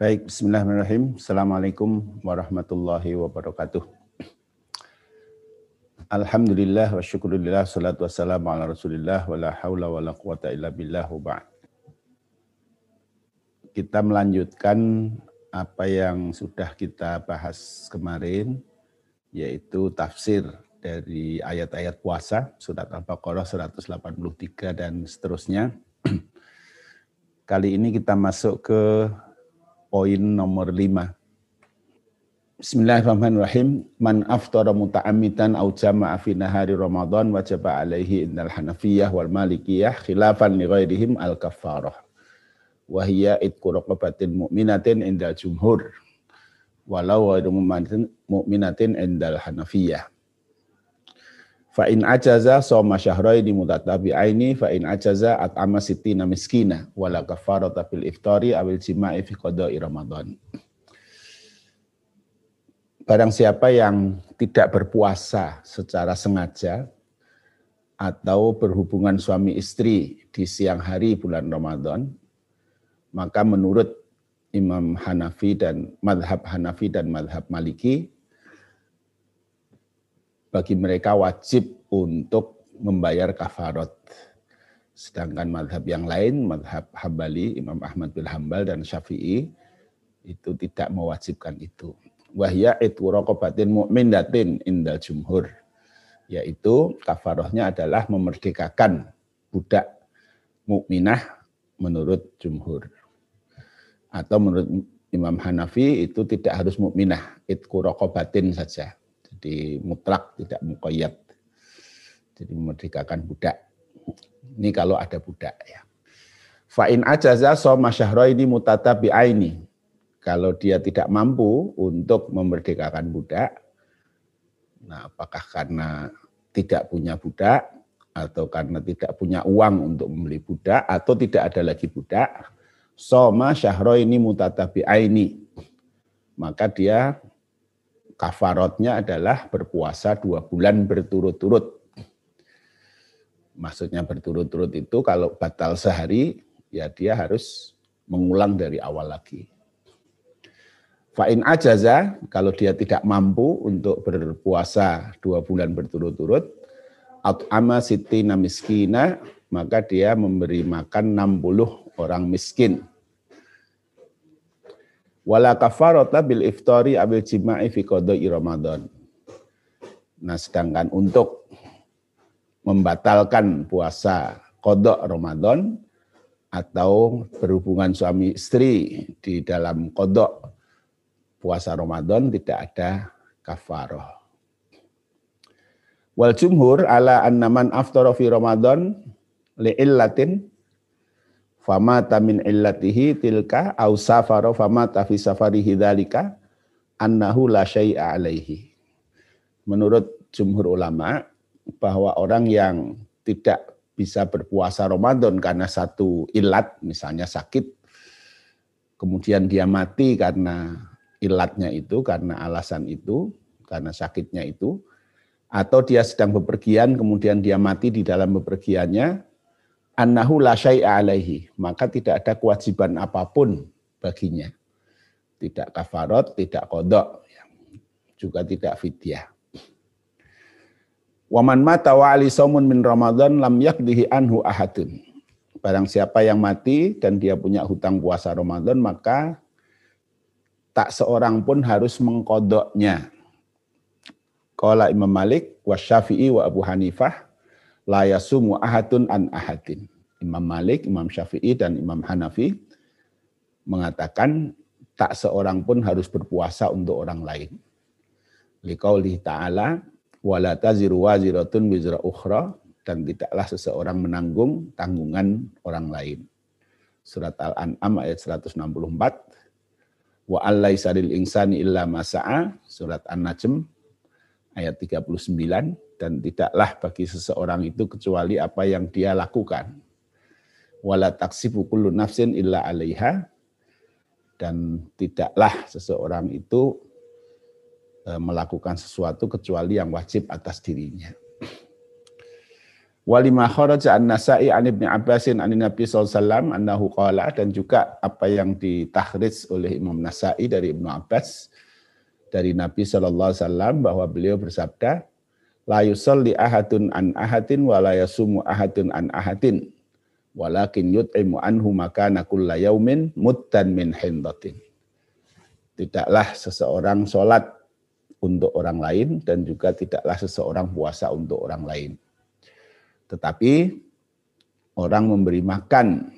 Baik, bismillahirrahmanirrahim. Assalamualaikum warahmatullahi wabarakatuh. Alhamdulillah wa syukurillah salatu wassalamu ala rasulillah wa la hawla wa la quwata illa billah Kita melanjutkan apa yang sudah kita bahas kemarin, yaitu tafsir dari ayat-ayat puasa, surat Al-Baqarah 183 dan seterusnya. Kali ini kita masuk ke poin nomor 5. Bismillahirrahmanirrahim. Man aftara muta'amitan au jama'a fi nahari Ramadan wajaba alaihi innal Hanafiyah wal Malikiyah khilafan li ghairihim al kafarah. Wa hiya itqu raqabatin mu'minatin indal jumhur. Walau ghairu mu'minatin indal Hanafiyah. Fa in ajaza soma syahraini mutatabi'aini fa in ajaza at'ama sittina miskina wala kafarata bil iftari awil jima'i fi qada'i Ramadan. Barang siapa yang tidak berpuasa secara sengaja atau berhubungan suami istri di siang hari bulan Ramadan, maka menurut Imam Hanafi dan madhab Hanafi dan madhab Maliki, bagi mereka wajib untuk membayar kafarot. Sedangkan madhab yang lain, madhab Hambali, Imam Ahmad bin Hambal dan Syafi'i, itu tidak mewajibkan itu. Wahya itu rokobatin mu'minatin indal jumhur. Yaitu kafarohnya adalah memerdekakan budak mukminah menurut jumhur. Atau menurut Imam Hanafi itu tidak harus mukminah, itku rokobatin saja jadi mutlak tidak mukoyat. Jadi memerdekakan budak. Ini kalau ada budak ya. Fa'in ajaza soma syahroini mutatabi'aini. Kalau dia tidak mampu untuk memerdekakan budak, nah apakah karena tidak punya budak, atau karena tidak punya uang untuk membeli budak, atau tidak ada lagi budak, soma syahroini mutatabi'aini. Maka dia kafarotnya adalah berpuasa dua bulan berturut-turut. Maksudnya berturut-turut itu kalau batal sehari, ya dia harus mengulang dari awal lagi. Fa'in ajaza, kalau dia tidak mampu untuk berpuasa dua bulan berturut-turut, ama siti namiskina, maka dia memberi makan 60 orang miskin wala kafarata bil iftari abil jima'i fi qada'i Ramadan. Nah, sedangkan untuk membatalkan puasa kodok Ramadan atau berhubungan suami istri di dalam kodok puasa Ramadan tidak ada kafaroh. Wal jumhur ala annaman aftara fi Ramadan li'illatin famata min illatihi tilka au safara famata fi safarihi annahu la syai'a alaihi. Menurut jumhur ulama bahwa orang yang tidak bisa berpuasa Ramadan karena satu ilat misalnya sakit kemudian dia mati karena ilatnya itu karena alasan itu karena sakitnya itu atau dia sedang bepergian kemudian dia mati di dalam bepergiannya annahu la syai'a alaihi, maka tidak ada kewajiban apa pun baginya. Tidak kafarot, tidak kodok, juga tidak fidyah. Waman mata wa ali saumun min Ramadan lam yakdihi anhu ahadun. Barang siapa yang mati dan dia punya hutang puasa Ramadan, maka tak seorang pun harus mengkodoknya. Kala Imam Malik, wa Syafi'i, wa Abu Hanifah, la yasumu an ahadin. Imam Malik, Imam Syafi'i, dan Imam Hanafi mengatakan tak seorang pun harus berpuasa untuk orang lain. Liqaulih ta'ala, wala taziru waziratun wizra ukhra, dan tidaklah seseorang menanggung tanggungan orang lain. Surat Al-An'am ayat 164. Wa allaisa lil insani illa masa'a, surat An-Najm ayat 39 dan tidaklah bagi seseorang itu kecuali apa yang dia lakukan. Wala taksibu kullu nafsin illa 'alaiha. Dan tidaklah seseorang itu e, melakukan sesuatu kecuali yang wajib atas dirinya. Walima kharaja an-Nasa'i an Ibnu Abbasin an Nabi sallallahu annahu qala. Dan juga apa yang ditahriz oleh Imam Nasa'i dari Ibnu Abbas dari Nabi sallallahu alaihi wasallam bahwa beliau bersabda la yusalli ahadun an ahadin wa la yasumu ahadun an ahadin walakin yut'imu anhu makana kulla yaumin muttan min hindatin. Tidaklah seseorang sholat untuk orang lain dan juga tidaklah seseorang puasa untuk orang lain. Tetapi orang memberi makan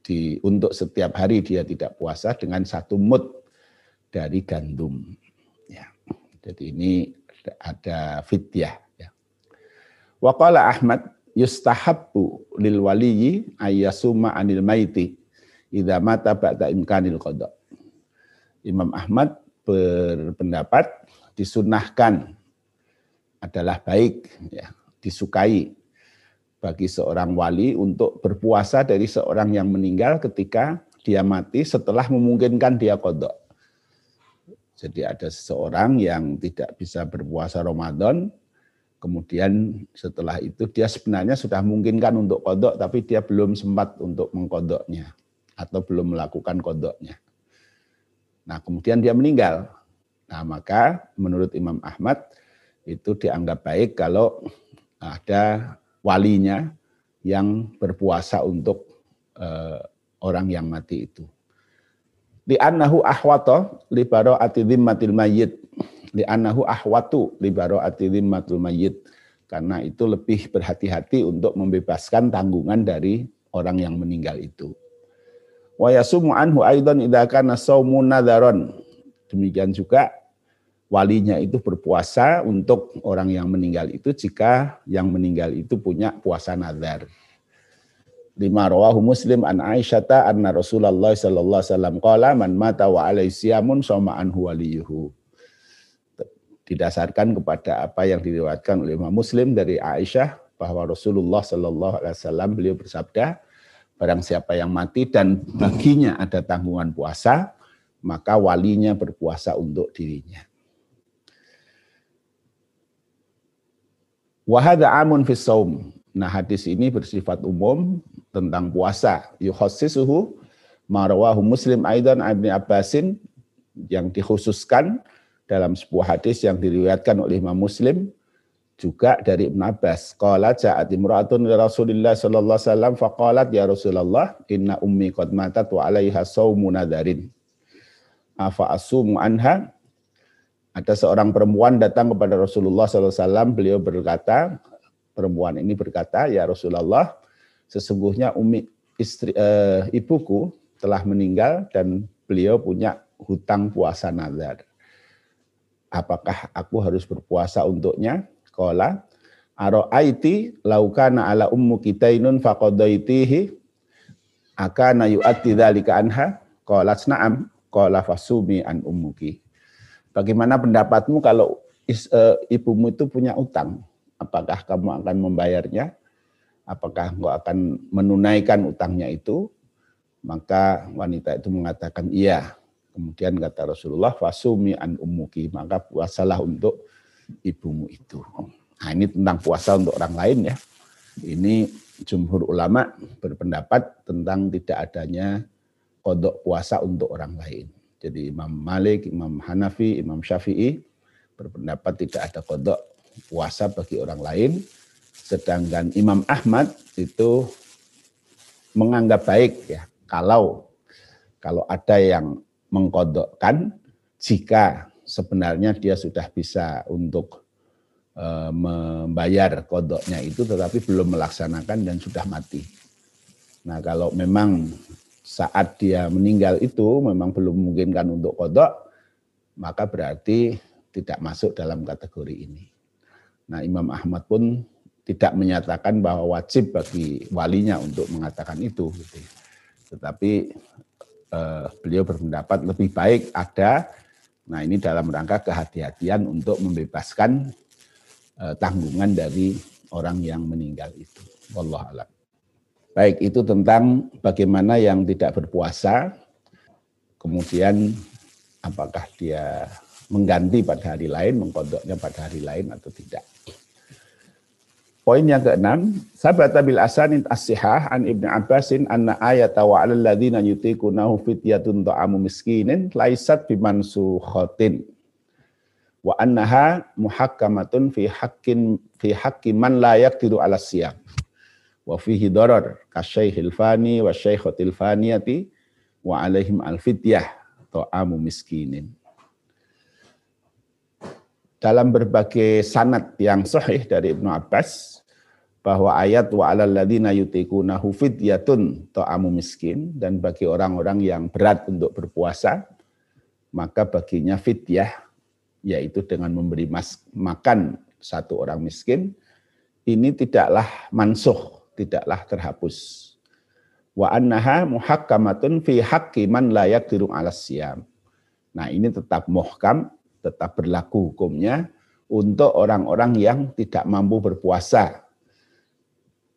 di untuk setiap hari dia tidak puasa dengan satu mut dari gandum. Ya. Jadi ini ada fidyah. Ya. Waqala Ahmad yustahabbu lil waliyyi ayyasuma anil maiti idza mata ba'da imkanil qada. Imam Ahmad berpendapat disunahkan adalah baik ya, disukai bagi seorang wali untuk berpuasa dari seorang yang meninggal ketika dia mati setelah memungkinkan dia kodok. Jadi ada seseorang yang tidak bisa berpuasa Ramadan, Kemudian setelah itu dia sebenarnya sudah memungkinkan untuk kodok, tapi dia belum sempat untuk mengkodoknya atau belum melakukan kodoknya. Nah kemudian dia meninggal. Nah maka menurut Imam Ahmad itu dianggap baik kalau ada walinya yang berpuasa untuk uh, orang yang mati itu. Di annahu ahwato li ati dhimmatil mayyit li anahu ahwatu li baro'ati matul mayyit karena itu lebih berhati-hati untuk membebaskan tanggungan dari orang yang meninggal itu. Wa yasumu anhu aidan idza kana saumun nadharon. Demikian juga walinya itu berpuasa untuk orang yang meninggal itu jika yang meninggal itu punya puasa nazar. Lima rawahu Muslim an Aisyata anna Rasulullah sallallahu alaihi wasallam qala man mata wa alaihi siyamun sama anhu waliyuhu didasarkan kepada apa yang diriwayatkan oleh Imam Muslim dari Aisyah bahwa Rasulullah Shallallahu Alaihi Wasallam beliau bersabda, barang siapa yang mati dan baginya ada tanggungan puasa, maka walinya berpuasa untuk dirinya. Wahada amun saum. Nah hadis ini bersifat umum tentang puasa. Yukhasisuhu marwahu muslim aidan ibni Abbasin yang dikhususkan dalam sebuah hadis yang diriwayatkan oleh Imam Muslim juga dari Ibn Abbas. Qala ja'at imra'atun Rasulillah sallallahu alaihi wasallam faqalat ya Rasulullah inna ummi qad matat wa 'alaiha shaumu nadarin. Afa asumu anha? Ada seorang perempuan datang kepada Rasulullah sallallahu alaihi wasallam, beliau berkata, perempuan ini berkata, "Ya Rasulullah, sesungguhnya umi istri uh, ibuku telah meninggal dan beliau punya hutang puasa nazar." apakah aku harus berpuasa untuknya? Kola, aro'aiti laukana ala ummu kitainun faqadaitihi akana yu'atti dzalika anha? Kola na'am. Kola fasumi an ummuki. Bagaimana pendapatmu kalau is, e, ibumu itu punya utang? Apakah kamu akan membayarnya? Apakah engkau akan menunaikan utangnya itu? Maka wanita itu mengatakan iya. Kemudian kata Rasulullah, fasumi an ummuki, maka puasalah untuk ibumu itu. Nah ini tentang puasa untuk orang lain ya. Ini jumhur ulama berpendapat tentang tidak adanya kodok puasa untuk orang lain. Jadi Imam Malik, Imam Hanafi, Imam Syafi'i berpendapat tidak ada kodok puasa bagi orang lain. Sedangkan Imam Ahmad itu menganggap baik ya kalau kalau ada yang mengkodokkan jika sebenarnya dia sudah bisa untuk e, membayar kodoknya itu tetapi belum melaksanakan dan sudah mati. Nah kalau memang saat dia meninggal itu memang belum memungkinkan untuk kodok, maka berarti tidak masuk dalam kategori ini. Nah Imam Ahmad pun tidak menyatakan bahwa wajib bagi walinya untuk mengatakan itu. Gitu. Tetapi eh, beliau berpendapat lebih baik ada nah ini dalam rangka kehati-hatian untuk membebaskan eh, tanggungan dari orang yang meninggal itu. Wallah alam. Baik, itu tentang bagaimana yang tidak berpuasa, kemudian apakah dia mengganti pada hari lain, mengkodoknya pada hari lain atau tidak. Poin yang keenam, sahabat bil asanin as-sihah an Ibnu Abbasin anna ayat wa 'alal ladzina yutiqunahu fityatun ta'amu miskinin laisat bimansukhatin. Wa annaha muhakkamatun fi haqqin fi haqqi man la yaqdiru 'ala siyam. Wa fihi darar kasyaikhil fani wa syaikhatil faniyati wa alaihim al-fityah ta'amu miskinin dalam berbagai sanad yang sahih dari Ibnu Abbas bahwa ayat wa alal ladina yutikunahu fidyatun ta'amu miskin dan bagi orang-orang yang berat untuk berpuasa maka baginya fidyah yaitu dengan memberi mas, makan satu orang miskin ini tidaklah mansuh tidaklah terhapus. Wa annaha muhakkamatun fi haqqi man la yaqdiru 'ala siyam. Nah ini tetap muhkam tetap berlaku hukumnya untuk orang-orang yang tidak mampu berpuasa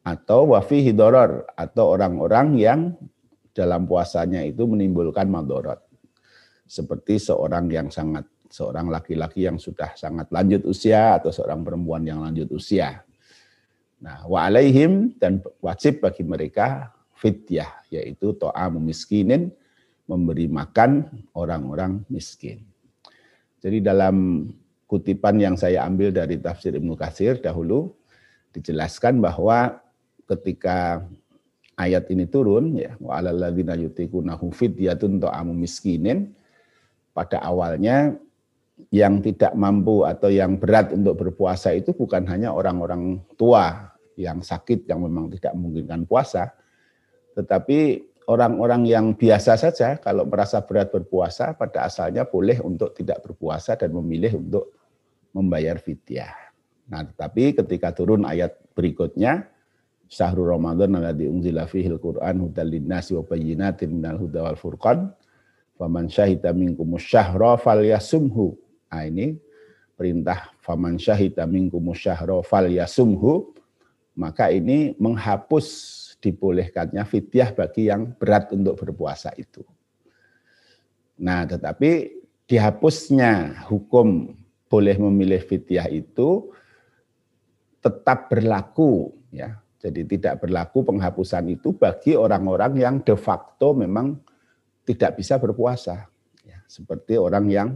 atau wafi hidoror atau orang-orang yang dalam puasanya itu menimbulkan madorot seperti seorang yang sangat seorang laki-laki yang sudah sangat lanjut usia atau seorang perempuan yang lanjut usia. Nah, wa alaihim dan wajib bagi mereka fidyah yaitu to'a miskinin memberi makan orang-orang miskin. Jadi dalam kutipan yang saya ambil dari tafsir Ibnu Katsir dahulu dijelaskan bahwa ketika ayat ini turun ya wa alal ladzina yutiqunahu fidyatun ta'amu miskinin pada awalnya yang tidak mampu atau yang berat untuk berpuasa itu bukan hanya orang-orang tua yang sakit yang memang tidak memungkinkan puasa tetapi orang-orang yang biasa saja kalau merasa berat berpuasa pada asalnya boleh untuk tidak berpuasa dan memilih untuk membayar fidyah. Nah, tetapi ketika turun ayat berikutnya Syahrul Ramadan alladzi unzila fihil Qur'an hudal linnasi wa bayyinatin minal huda wal furqan faman syahida minkum syahra falyasumhu. Nah, ini perintah faman syahida minkum syahra falyasumhu maka ini menghapus dibolehkannya fidyah bagi yang berat untuk berpuasa itu. Nah, tetapi dihapusnya hukum boleh memilih fidyah itu tetap berlaku ya. Jadi tidak berlaku penghapusan itu bagi orang-orang yang de facto memang tidak bisa berpuasa. Ya, seperti orang yang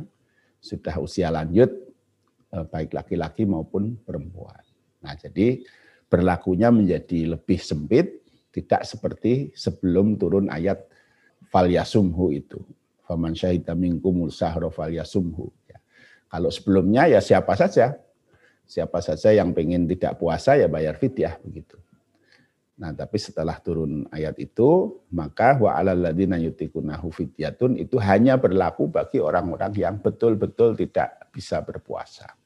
sudah usia lanjut, eh, baik laki-laki maupun perempuan. Nah, jadi berlakunya menjadi lebih sempit tidak seperti sebelum turun ayat fal yasumhu itu. Faman syahida minkumul sahra fal yasumhu. Ya. Kalau sebelumnya ya siapa saja. Siapa saja yang pengen tidak puasa ya bayar fidyah begitu. Nah, tapi setelah turun ayat itu, maka wa alal ladina yutikunahu fidyatun itu hanya berlaku bagi orang-orang yang betul-betul tidak bisa berpuasa.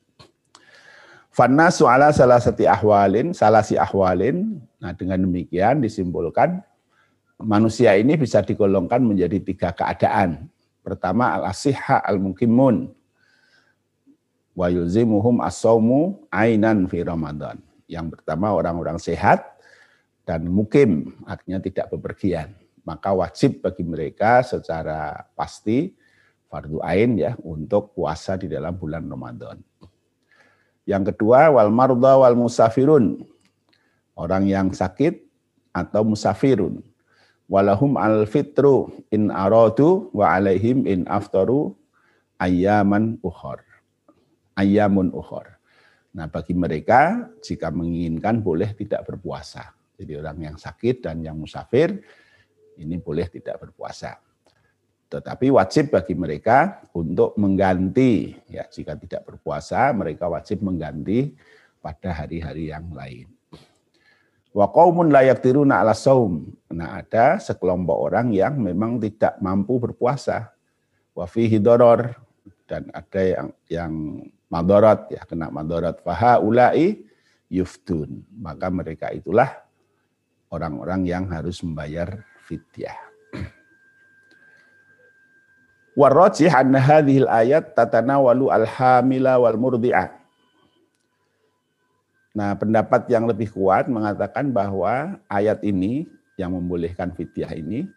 Fanna su'ala salah sati ahwalin, salah si ahwalin. Nah dengan demikian disimpulkan manusia ini bisa digolongkan menjadi tiga keadaan. Pertama al-asihha al-mukimun. Wa yulzimuhum as-sawmu ainan fi Ramadan. Yang pertama orang-orang sehat dan mukim, artinya tidak bepergian. Maka wajib bagi mereka secara pasti fardu ain ya untuk puasa di dalam bulan Ramadan. Yang kedua wal marda wal musafirun. Orang yang sakit atau musafirun. Walahum al fitru in aradu wa alaihim in aftaru ayaman ukhor. Ayamun ukhor. Nah bagi mereka jika menginginkan boleh tidak berpuasa. Jadi orang yang sakit dan yang musafir ini boleh tidak berpuasa. Tetapi wajib bagi mereka untuk mengganti ya jika tidak berpuasa mereka wajib mengganti pada hari-hari yang lain. Wa qaumun la yaqdiruna 'ala saum. Nah, ada sekelompok orang yang memang tidak mampu berpuasa. Wa fihi doror dan ada yang yang madarat ya kena madarat faha ulai yuftun. Maka mereka itulah orang-orang yang harus membayar fidyah. Warrajih anna hadhil ayat tatanawalu al-hamila wal murdi'ah. Nah, pendapat yang lebih kuat mengatakan bahwa ayat ini yang membolehkan fidyah ini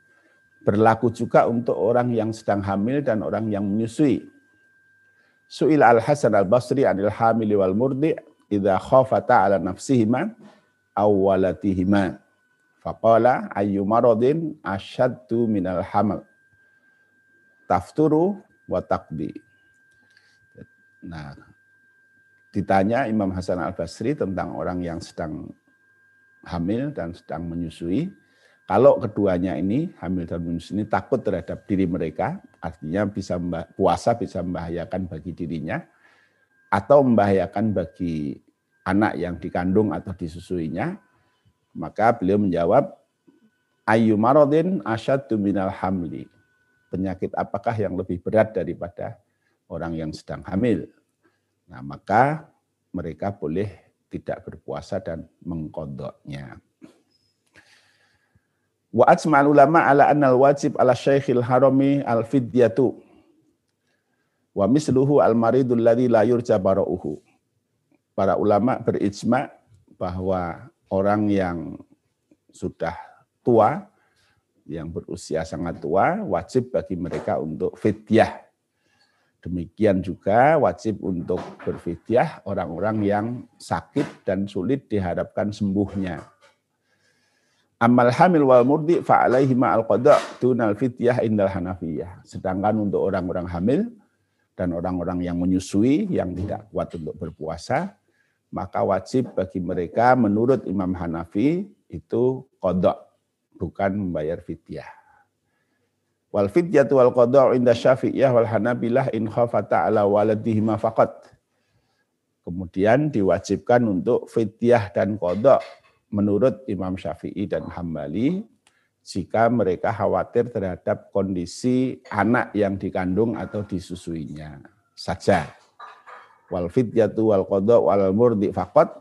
berlaku juga untuk orang yang sedang hamil dan orang yang menyusui. Su'il al-Hasan al-Basri anil hamili wal murdi' idza khafata ala nafsihima awwalatihima faqala ayyu maradin asyaddu minal hamal? Tafturu wa taqdi. Nah ditanya Imam Hasan Al Basri tentang orang yang sedang hamil dan sedang menyusui kalau keduanya ini hamil dan menyusui ini takut terhadap diri mereka artinya bisa puasa bisa membahayakan bagi dirinya atau membahayakan bagi anak yang dikandung atau disusuinya, maka beliau menjawab, ayu marodin asyadu minal hamli. Penyakit apakah yang lebih berat daripada orang yang sedang hamil? Nah, maka mereka boleh tidak berpuasa dan mengkodoknya. Wa ajma'al ulama ala annal wajib ala syekhil harami al fidyatu wa misluhu al maridul ladzi la yurja para ulama berijma bahwa orang yang sudah tua, yang berusia sangat tua, wajib bagi mereka untuk fidyah. Demikian juga wajib untuk berfidyah orang-orang yang sakit dan sulit diharapkan sembuhnya. Amal hamil wal murdi fa'alaihi ma'al qada' tunal fidyah indal hanafiyah. Sedangkan untuk orang-orang hamil dan orang-orang yang menyusui yang tidak kuat untuk berpuasa, maka wajib bagi mereka menurut Imam Hanafi itu kodok, bukan membayar fidyah. Wal fidyatu wal kodok inda syafi'iyah wal hanabilah in khafata ala waladihima faqat. Kemudian diwajibkan untuk fidyah dan kodok menurut Imam Syafi'i dan Hambali jika mereka khawatir terhadap kondisi anak yang dikandung atau disusuinya saja wal fidyatu wal qada wal murdi faqat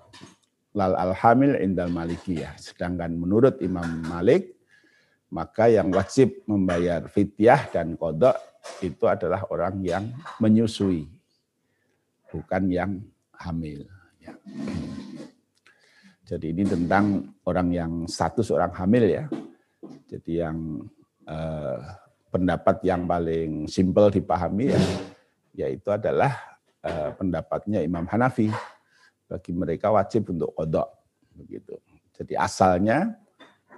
lal alhamil indal malikiyah. Sedangkan menurut Imam Malik maka yang wajib membayar fidyah dan kodok itu adalah orang yang menyusui, bukan yang hamil. Ya. Jadi ini tentang orang yang status orang hamil ya. Jadi yang eh, pendapat yang paling simpel dipahami ya, yaitu adalah pendapatnya Imam Hanafi. Bagi mereka wajib untuk kodok. Begitu. Jadi asalnya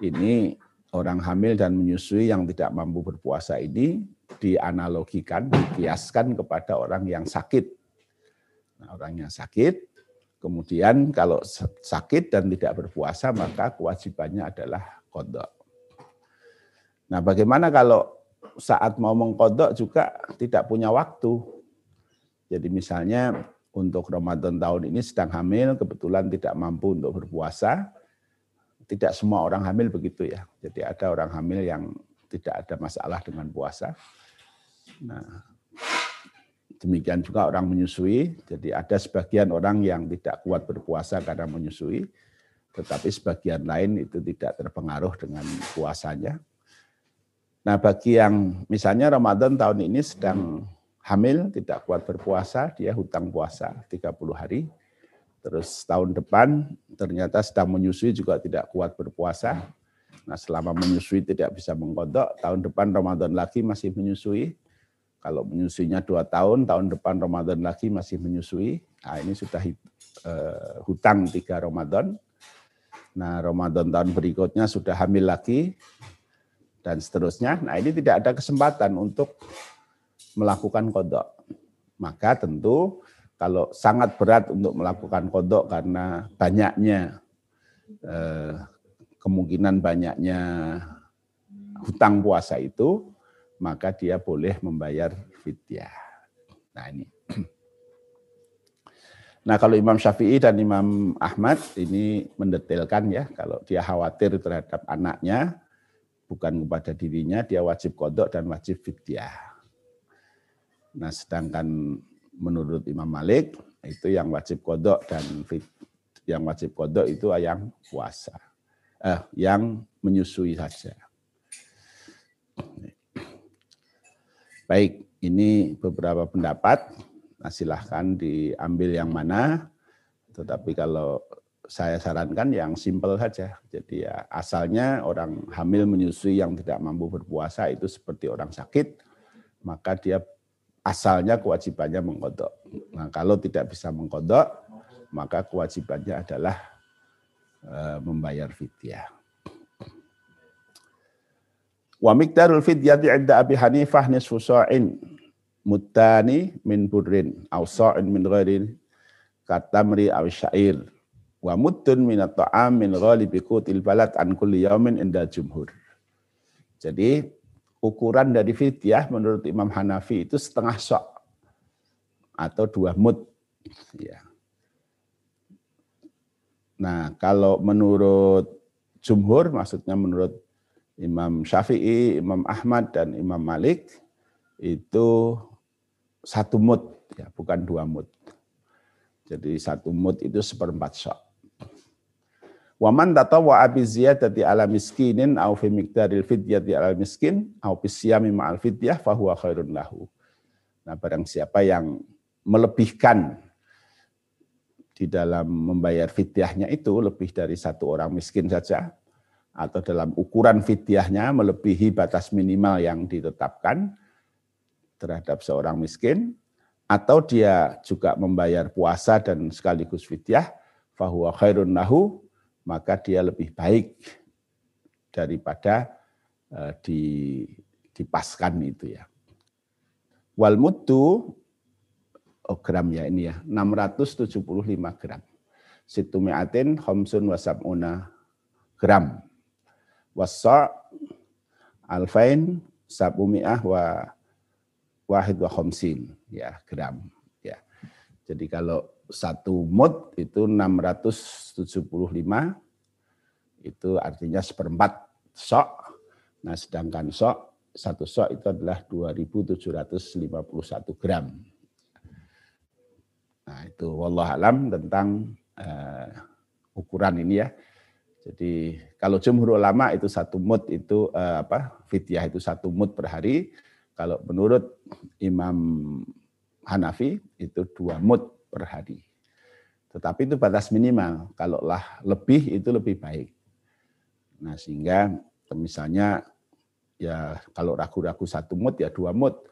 ini orang hamil dan menyusui yang tidak mampu berpuasa ini dianalogikan, dikiaskan kepada orang yang sakit. Nah, orang yang sakit, kemudian kalau sakit dan tidak berpuasa, maka kewajibannya adalah kodok. Nah, bagaimana kalau saat mau mengkodok juga tidak punya waktu? Jadi misalnya untuk Ramadan tahun ini sedang hamil, kebetulan tidak mampu untuk berpuasa. Tidak semua orang hamil begitu ya. Jadi ada orang hamil yang tidak ada masalah dengan puasa. Nah, demikian juga orang menyusui. Jadi ada sebagian orang yang tidak kuat berpuasa karena menyusui, tetapi sebagian lain itu tidak terpengaruh dengan puasanya. Nah, bagi yang misalnya Ramadan tahun ini sedang hamil, tidak kuat berpuasa, dia hutang puasa 30 hari. Terus tahun depan ternyata sedang menyusui juga tidak kuat berpuasa. Nah selama menyusui tidak bisa mengkodok, tahun depan Ramadan lagi masih menyusui. Kalau menyusuinya dua tahun, tahun depan Ramadan lagi masih menyusui. Nah ini sudah uh, hutang tiga Ramadan. Nah Ramadan tahun berikutnya sudah hamil lagi, dan seterusnya. Nah ini tidak ada kesempatan untuk melakukan kodok. Maka tentu kalau sangat berat untuk melakukan kodok karena banyaknya eh, kemungkinan banyaknya hutang puasa itu, maka dia boleh membayar fidyah. Nah ini. Nah kalau Imam Syafi'i dan Imam Ahmad ini mendetailkan ya, kalau dia khawatir terhadap anaknya, bukan kepada dirinya, dia wajib kodok dan wajib fidyah. Nah, sedangkan menurut Imam Malik itu yang wajib kodok dan fit, yang wajib kodok itu yang puasa, eh, yang menyusui saja. Baik, ini beberapa pendapat. Nah, silahkan diambil yang mana. Tetapi kalau saya sarankan yang simpel saja. Jadi ya asalnya orang hamil menyusui yang tidak mampu berpuasa itu seperti orang sakit, maka dia asalnya kewajibannya mengkodok. Nah, kalau tidak bisa mengkodok, maka kewajibannya adalah uh, membayar fidyah. Wa miqdarul fidyati 'inda Abi Hanifah nisfu sa'in mutani min burrin aw sa'in min ghairi katamri aw syair wa muddun min at-ta'am min ghalibi qutil balad an kulli yaumin inda jumhur. Jadi ukuran dari fidyah menurut Imam Hanafi itu setengah sok atau dua mut. Ya. Nah, kalau menurut jumhur, maksudnya menurut Imam Syafi'i, Imam Ahmad, dan Imam Malik itu satu mut, ya, bukan dua mut. Jadi satu mut itu seperempat sok. Waman tatawa abi ziyadati ala miskinin au fi miqdaril fidyati ala miskin au fi siyami ma'al fidyah fahuwa khairun lahu. Nah, barang siapa yang melebihkan di dalam membayar fidyahnya itu lebih dari satu orang miskin saja, atau dalam ukuran fidyahnya melebihi batas minimal yang ditetapkan terhadap seorang miskin, atau dia juga membayar puasa dan sekaligus fidyah, fahuwa khairun lahu, maka dia lebih baik daripada uh, di, dipaskan itu ya. Wal mutu oh gram ya ini ya, 675 gram. Situmi'atin khomsun wasab'una gram wasa alfain sabumiah wa wahid wa khomsin ya gram ya. Jadi kalau satu mut itu 675 itu artinya seperempat sok. Nah sedangkan sok satu sok itu adalah 2751 gram. Nah itu wallah alam tentang uh, ukuran ini ya. Jadi kalau jumhur ulama itu satu mut itu uh, apa fidyah itu satu mut per hari. Kalau menurut Imam Hanafi itu dua mut per hari. Tetapi itu batas minimal. Kalau lah lebih itu lebih baik. Nah sehingga misalnya ya kalau ragu-ragu satu mut ya dua mut.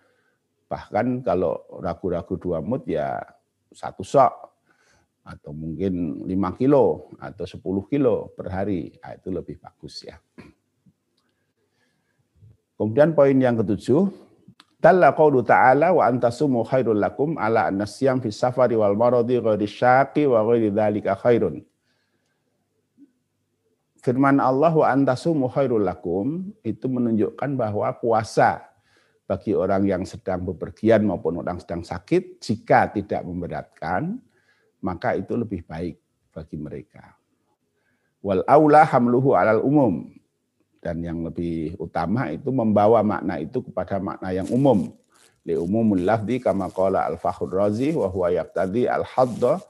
Bahkan kalau ragu-ragu dua mut ya satu sok atau mungkin 5 kilo atau 10 kilo per hari. Nah, itu lebih bagus ya. Kemudian poin yang ketujuh, Dalla qawlu ta'ala wa antasumu khairul lakum ala annasyam fi safari wal maradi ghairi syaqi wa ghairi dhalika khairun. Firman Allah wa antasumu khairul lakum itu menunjukkan bahwa puasa bagi orang yang sedang bepergian maupun orang sedang sakit jika tidak memberatkan maka itu lebih baik bagi mereka. Wal aula hamluhu alal umum. Dan yang lebih utama itu membawa makna itu kepada makna yang umum. Li umumul lafdi kama qala al-Fakhr Razi wa huwa yaqtadi al-hadda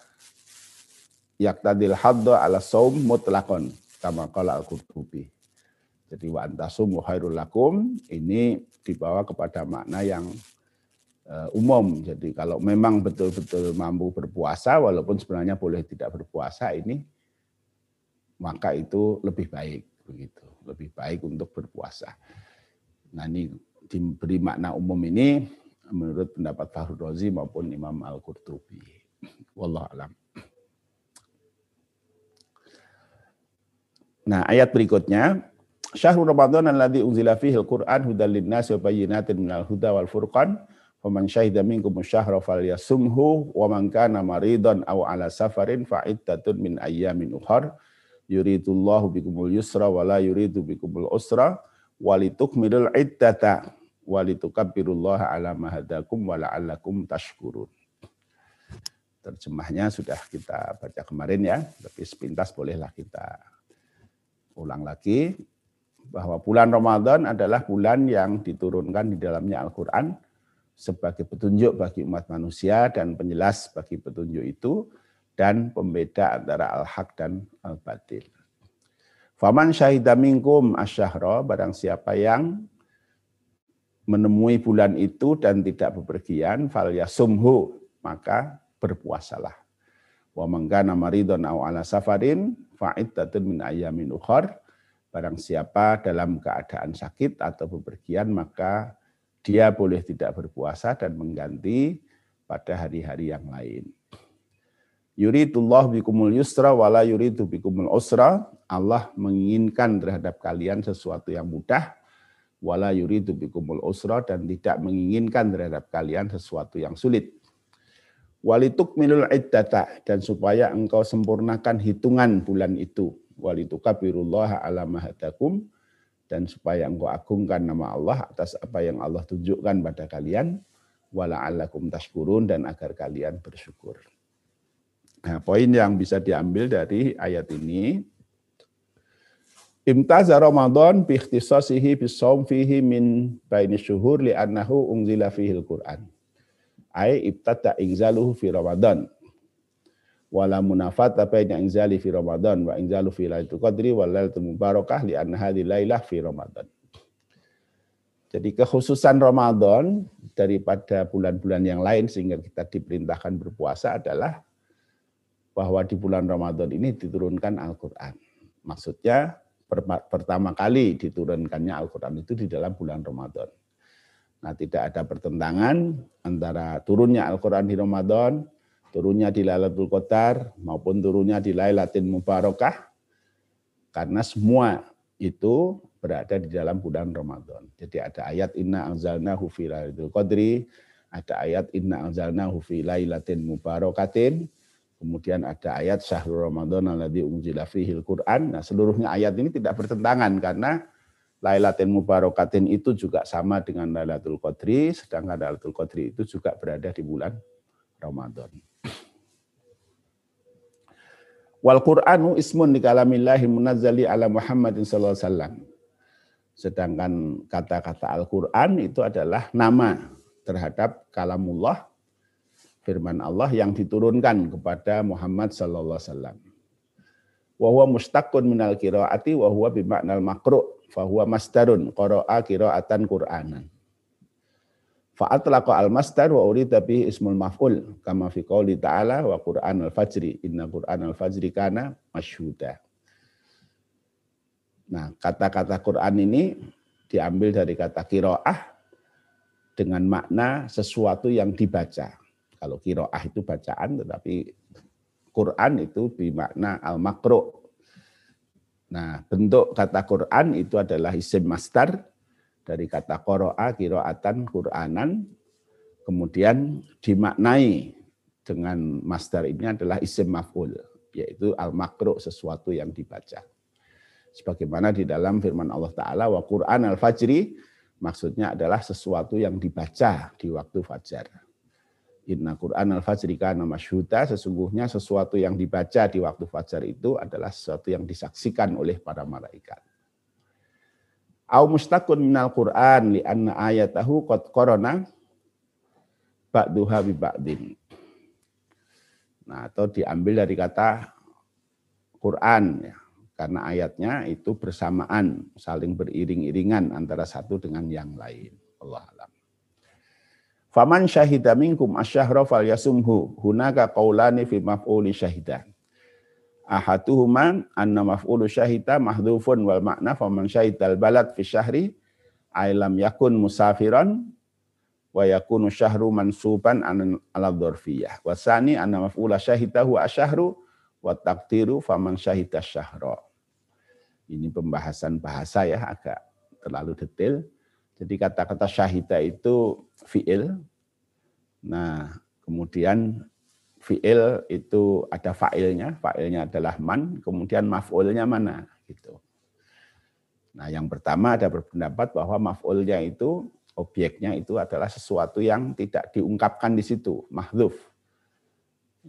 yaqtadi al-hadda ala saum mutlaqan kama qala al-Qurtubi. Jadi wa antasumu khairul lakum ini dibawa kepada makna yang uh, umum. Jadi kalau memang betul-betul mampu berpuasa, walaupun sebenarnya boleh tidak berpuasa ini, maka itu lebih baik begitu, lebih baik untuk berpuasa. Nah ini diberi makna umum ini menurut pendapat Fahru Rozi maupun Imam Al Qurtubi. Wallah alam. Nah ayat berikutnya Syahrul Ramadan alladzi unzila fihi al-Qur'an hudal lin-nasi wa bayyinatin minal huda wal furqan Faman syahida minkum syahra falyasumhu wa man kana maridan aw ala safarin fa iddatun min ayyamin ukhar yuridullahu bikumul yusra wa la yuridu bikumul usra walitukmilul iddata walitukabbirullaha ala ma hadakum wa la'allakum tashkurun. Terjemahnya sudah kita baca kemarin ya, tapi sepintas bolehlah kita ulang lagi bahwa bulan Ramadan adalah bulan yang diturunkan di dalamnya Al-Qur'an sebagai petunjuk bagi umat manusia dan penjelas bagi petunjuk itu dan pembeda antara al-haq dan al-batil. Faman syahida minkum asyahra, barang siapa yang menemui bulan itu dan tidak bepergian, fal yasumhu, maka berpuasalah. Wa manggana maridon aw ala safarin, fa'iddatun min ayamin ukhar, barang siapa dalam keadaan sakit atau bepergian, maka dia boleh tidak berpuasa dan mengganti pada hari-hari yang lain. Yuridullah bikumul yusra wala yuridu bikumul usra. Allah menginginkan terhadap kalian sesuatu yang mudah wala yuridu bikumul usra dan tidak menginginkan terhadap kalian sesuatu yang sulit. Walituk minul iddata dan supaya engkau sempurnakan hitungan bulan itu. Walitukabirullah ala mahadakum dan supaya engkau agungkan nama Allah atas apa yang Allah tunjukkan pada kalian wala'allakum tashkurun dan agar kalian bersyukur. Nah, poin yang bisa diambil dari ayat ini Imtaza Ramadan bi ikhtisasihi bi fihi min baini syuhur li annahu unzila fihi al-Qur'an. Ai ibtada inzaluhu fi Ramadan. Wala munafata baina inzali fi Ramadan wa inzalu fi Lailatul Qadri wal Lailatul Mubarakah li anna hadhihi lailah fi Ramadan. Jadi kekhususan Ramadan daripada bulan-bulan yang lain sehingga kita diperintahkan berpuasa adalah bahwa di bulan Ramadan ini diturunkan Al-Quran. Maksudnya pertama kali diturunkannya Al-Quran itu di dalam bulan Ramadan. Nah tidak ada pertentangan antara turunnya Al-Quran di Ramadan, turunnya di Lailatul Qadar, maupun turunnya di Lailatul Mubarakah, karena semua itu berada di dalam bulan Ramadan. Jadi ada ayat inna anzalnahu fi lailatul qadri, ada ayat inna anzalnahu fi lailatin mubarakatin, Kemudian ada ayat syahrul Ramadan alladzi unzila fihil Quran. Nah, seluruhnya ayat ini tidak bertentangan karena Lailatul Mubarakatin itu juga sama dengan Lailatul Qadri, sedangkan Lailatul Qadri itu juga berada di bulan Ramadan. Wal Qur'anu ismun di kalamillahi munazzali ala Muhammadin sallallahu alaihi wasallam. Sedangkan kata-kata Al-Qur'an itu adalah nama terhadap kalamullah firman Allah yang diturunkan kepada Muhammad sallallahu alaihi wasallam. Wa huwa mustaqun minal qiraati wa huwa bima'nal makru fa huwa masdarun qara'a qira'atan qur'anan. Fa atlaqa al masdar wa urida ismul maf'ul kama fi qouli ta'ala wa qur'an al fajri inna qur'an al fajri kana masyhuda. Nah, kata-kata Quran ini diambil dari kata kiroah dengan makna sesuatu yang dibaca. Kalau kiroah itu bacaan, tetapi Quran itu bermakna al-makro. Nah, bentuk kata Quran itu adalah isim masdar dari kata koroa, kiroatan, Quranan. Kemudian dimaknai dengan masdar ini adalah isim maf'ul, yaitu al-makro, sesuatu yang dibaca. Sebagaimana di dalam firman Allah Ta'ala, wa Quran al-fajri, maksudnya adalah sesuatu yang dibaca di waktu fajar. Inna Quran al-Fajri kana masyhuda, sesungguhnya sesuatu yang dibaca di waktu fajar itu adalah sesuatu yang disaksikan oleh para malaikat. Au mustaqun minal Quran li anna ayatahu qad qarana ba'duha bi ba'din. Nah, atau diambil dari kata Quran ya. Karena ayatnya itu bersamaan, saling beriring-iringan antara satu dengan yang lain. Allah. Faman syahida minkum asyahra falyasumhu. Hunaka qaulani fi maf'uli syahida. Ahatuhuma anna maf'ulu syahida mahdhufun wal makna faman syahidal balad fi syahri ailam yakun musafiran wa yakunu syahru mansuban ala dzarfiyah. Wasani anna maf'ula syahidahu asyahru wa taqdiru faman syahida syahra. Ini pembahasan bahasa ya agak terlalu detail. Jadi kata-kata syahida itu fi'il. Nah, kemudian fi'il itu ada fa'ilnya, fa'ilnya adalah man, kemudian maf'ulnya mana gitu. Nah, yang pertama ada berpendapat bahwa maf'ulnya itu objeknya itu adalah sesuatu yang tidak diungkapkan di situ, mahdhuf.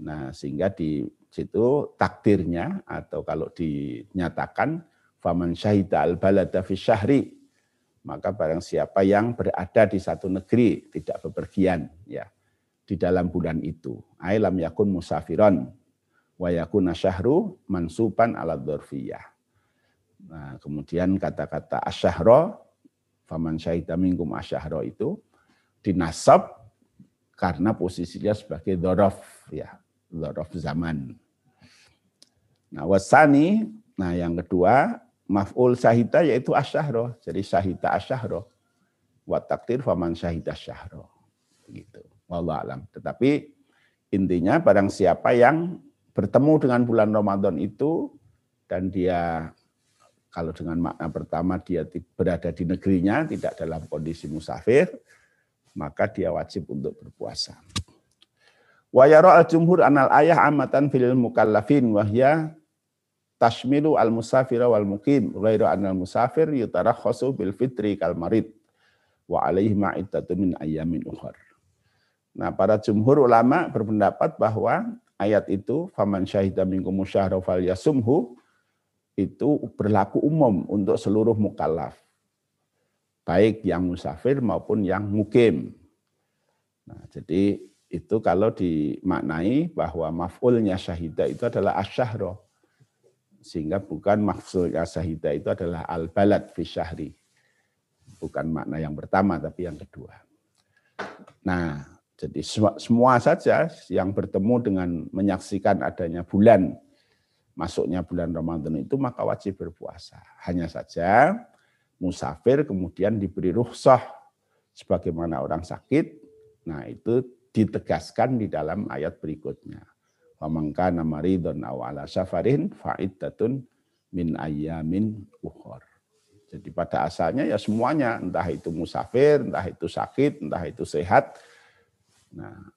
Nah, sehingga di situ takdirnya atau kalau dinyatakan faman syahida al balada fi syahri maka barang siapa yang berada di satu negeri tidak bepergian ya di dalam bulan itu. Ailam yakun musafiron wa yakun syahru mansuban ala dzarfiyah nah kemudian kata-kata asyahro faman syahida minkum asyahro itu dinasab karena posisinya sebagai dzaraf ya dzaraf zaman. Nah wasani nah yang kedua maf'ul syahida yaitu asyahro. Jadi syahida asyahro. Wa takdir faman syahida asyahro. Gitu. Wallah alam. Tetapi intinya barang siapa yang bertemu dengan bulan Ramadan itu dan dia kalau dengan makna pertama dia berada di negerinya, tidak dalam kondisi musafir, maka dia wajib untuk berpuasa. Wa yara al-jumhur anal ayah amatan fil mukallafin wahya tashmilu al musafira wal mukim ghairu anal musafir yutarakhasu bil fitri kal marid wa alaihi ma'iddatun min ayyamin ukhar. Nah, para jumhur ulama berpendapat bahwa ayat itu faman syahida minkum syahra falyasumhu itu berlaku umum untuk seluruh mukallaf. Baik yang musafir maupun yang mukim. Nah, jadi itu kalau dimaknai bahwa maf'ulnya syahidah itu adalah asyahro. Sehingga bukan maf'ulnya syahidah itu adalah al-balad fi syahri. Bukan makna yang pertama, tapi yang kedua. Nah, jadi semua, semua saja yang bertemu dengan menyaksikan adanya bulan masuknya bulan Ramadan itu maka wajib berpuasa. Hanya saja musafir kemudian diberi rukhsah sebagaimana orang sakit. Nah, itu ditegaskan di dalam ayat berikutnya. Famangka namaridon awala safarin fa'iddatun min ayyamin ukhor. Jadi pada asalnya ya semuanya, entah itu musafir, entah itu sakit, entah itu sehat. Nah,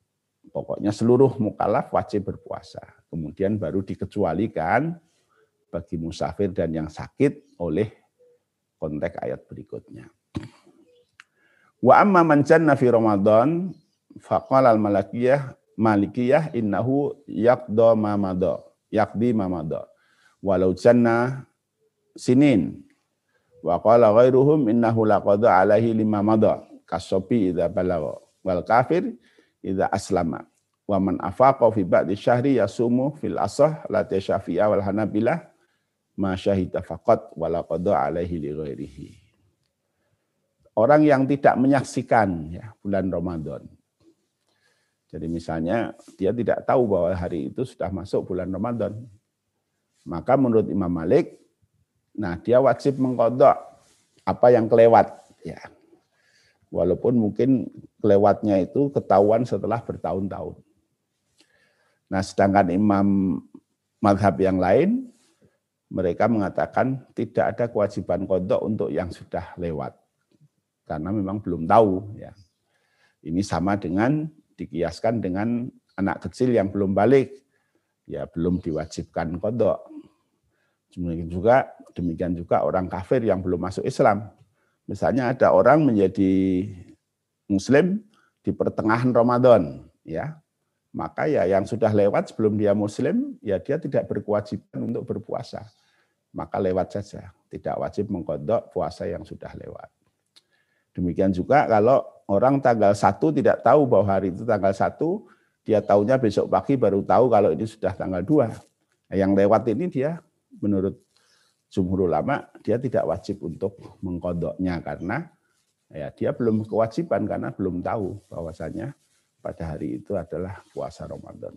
pokoknya seluruh mukallaf wajib berpuasa. Kemudian baru dikecualikan bagi musafir dan yang sakit oleh konteks ayat berikutnya. Wa amma man janna fi Ramadan faqala al malakiyah malikiyah innahu yaqda ma madha yaqdi ma madha. Walau janna sinin. Wa qala ghairuhum innahu laqada alaihi lima madha. Kasopi idza balagha. Wal kafir idza aslama. Wa man afaqa fi ba'di syahri yasumu fil asah la syafi'a wal hanabilah ma syahida faqat wa la qada alaihi li ghairihi. Orang yang tidak menyaksikan ya bulan Ramadan. Jadi misalnya dia tidak tahu bahwa hari itu sudah masuk bulan Ramadan. Maka menurut Imam Malik, nah dia wajib mengkodok apa yang kelewat. Ya. Walaupun mungkin kelewatnya itu ketahuan setelah bertahun-tahun. Nah, sedangkan imam madhab yang lain, mereka mengatakan tidak ada kewajiban kodok untuk yang sudah lewat. Karena memang belum tahu. ya Ini sama dengan dikiaskan dengan anak kecil yang belum balik. Ya belum diwajibkan kodok. Demikian juga, demikian juga orang kafir yang belum masuk Islam. Misalnya ada orang menjadi Muslim di pertengahan Ramadan, ya maka ya yang sudah lewat sebelum dia muslim, ya dia tidak berkewajiban untuk berpuasa. Maka lewat saja, tidak wajib mengkodok puasa yang sudah lewat. Demikian juga kalau orang tanggal satu tidak tahu bahwa hari itu tanggal satu, dia tahunya besok pagi baru tahu kalau ini sudah tanggal dua. Nah, yang lewat ini dia menurut jumhur ulama dia tidak wajib untuk mengkodoknya karena ya dia belum kewajiban karena belum tahu bahwasanya pada hari itu adalah puasa Ramadan.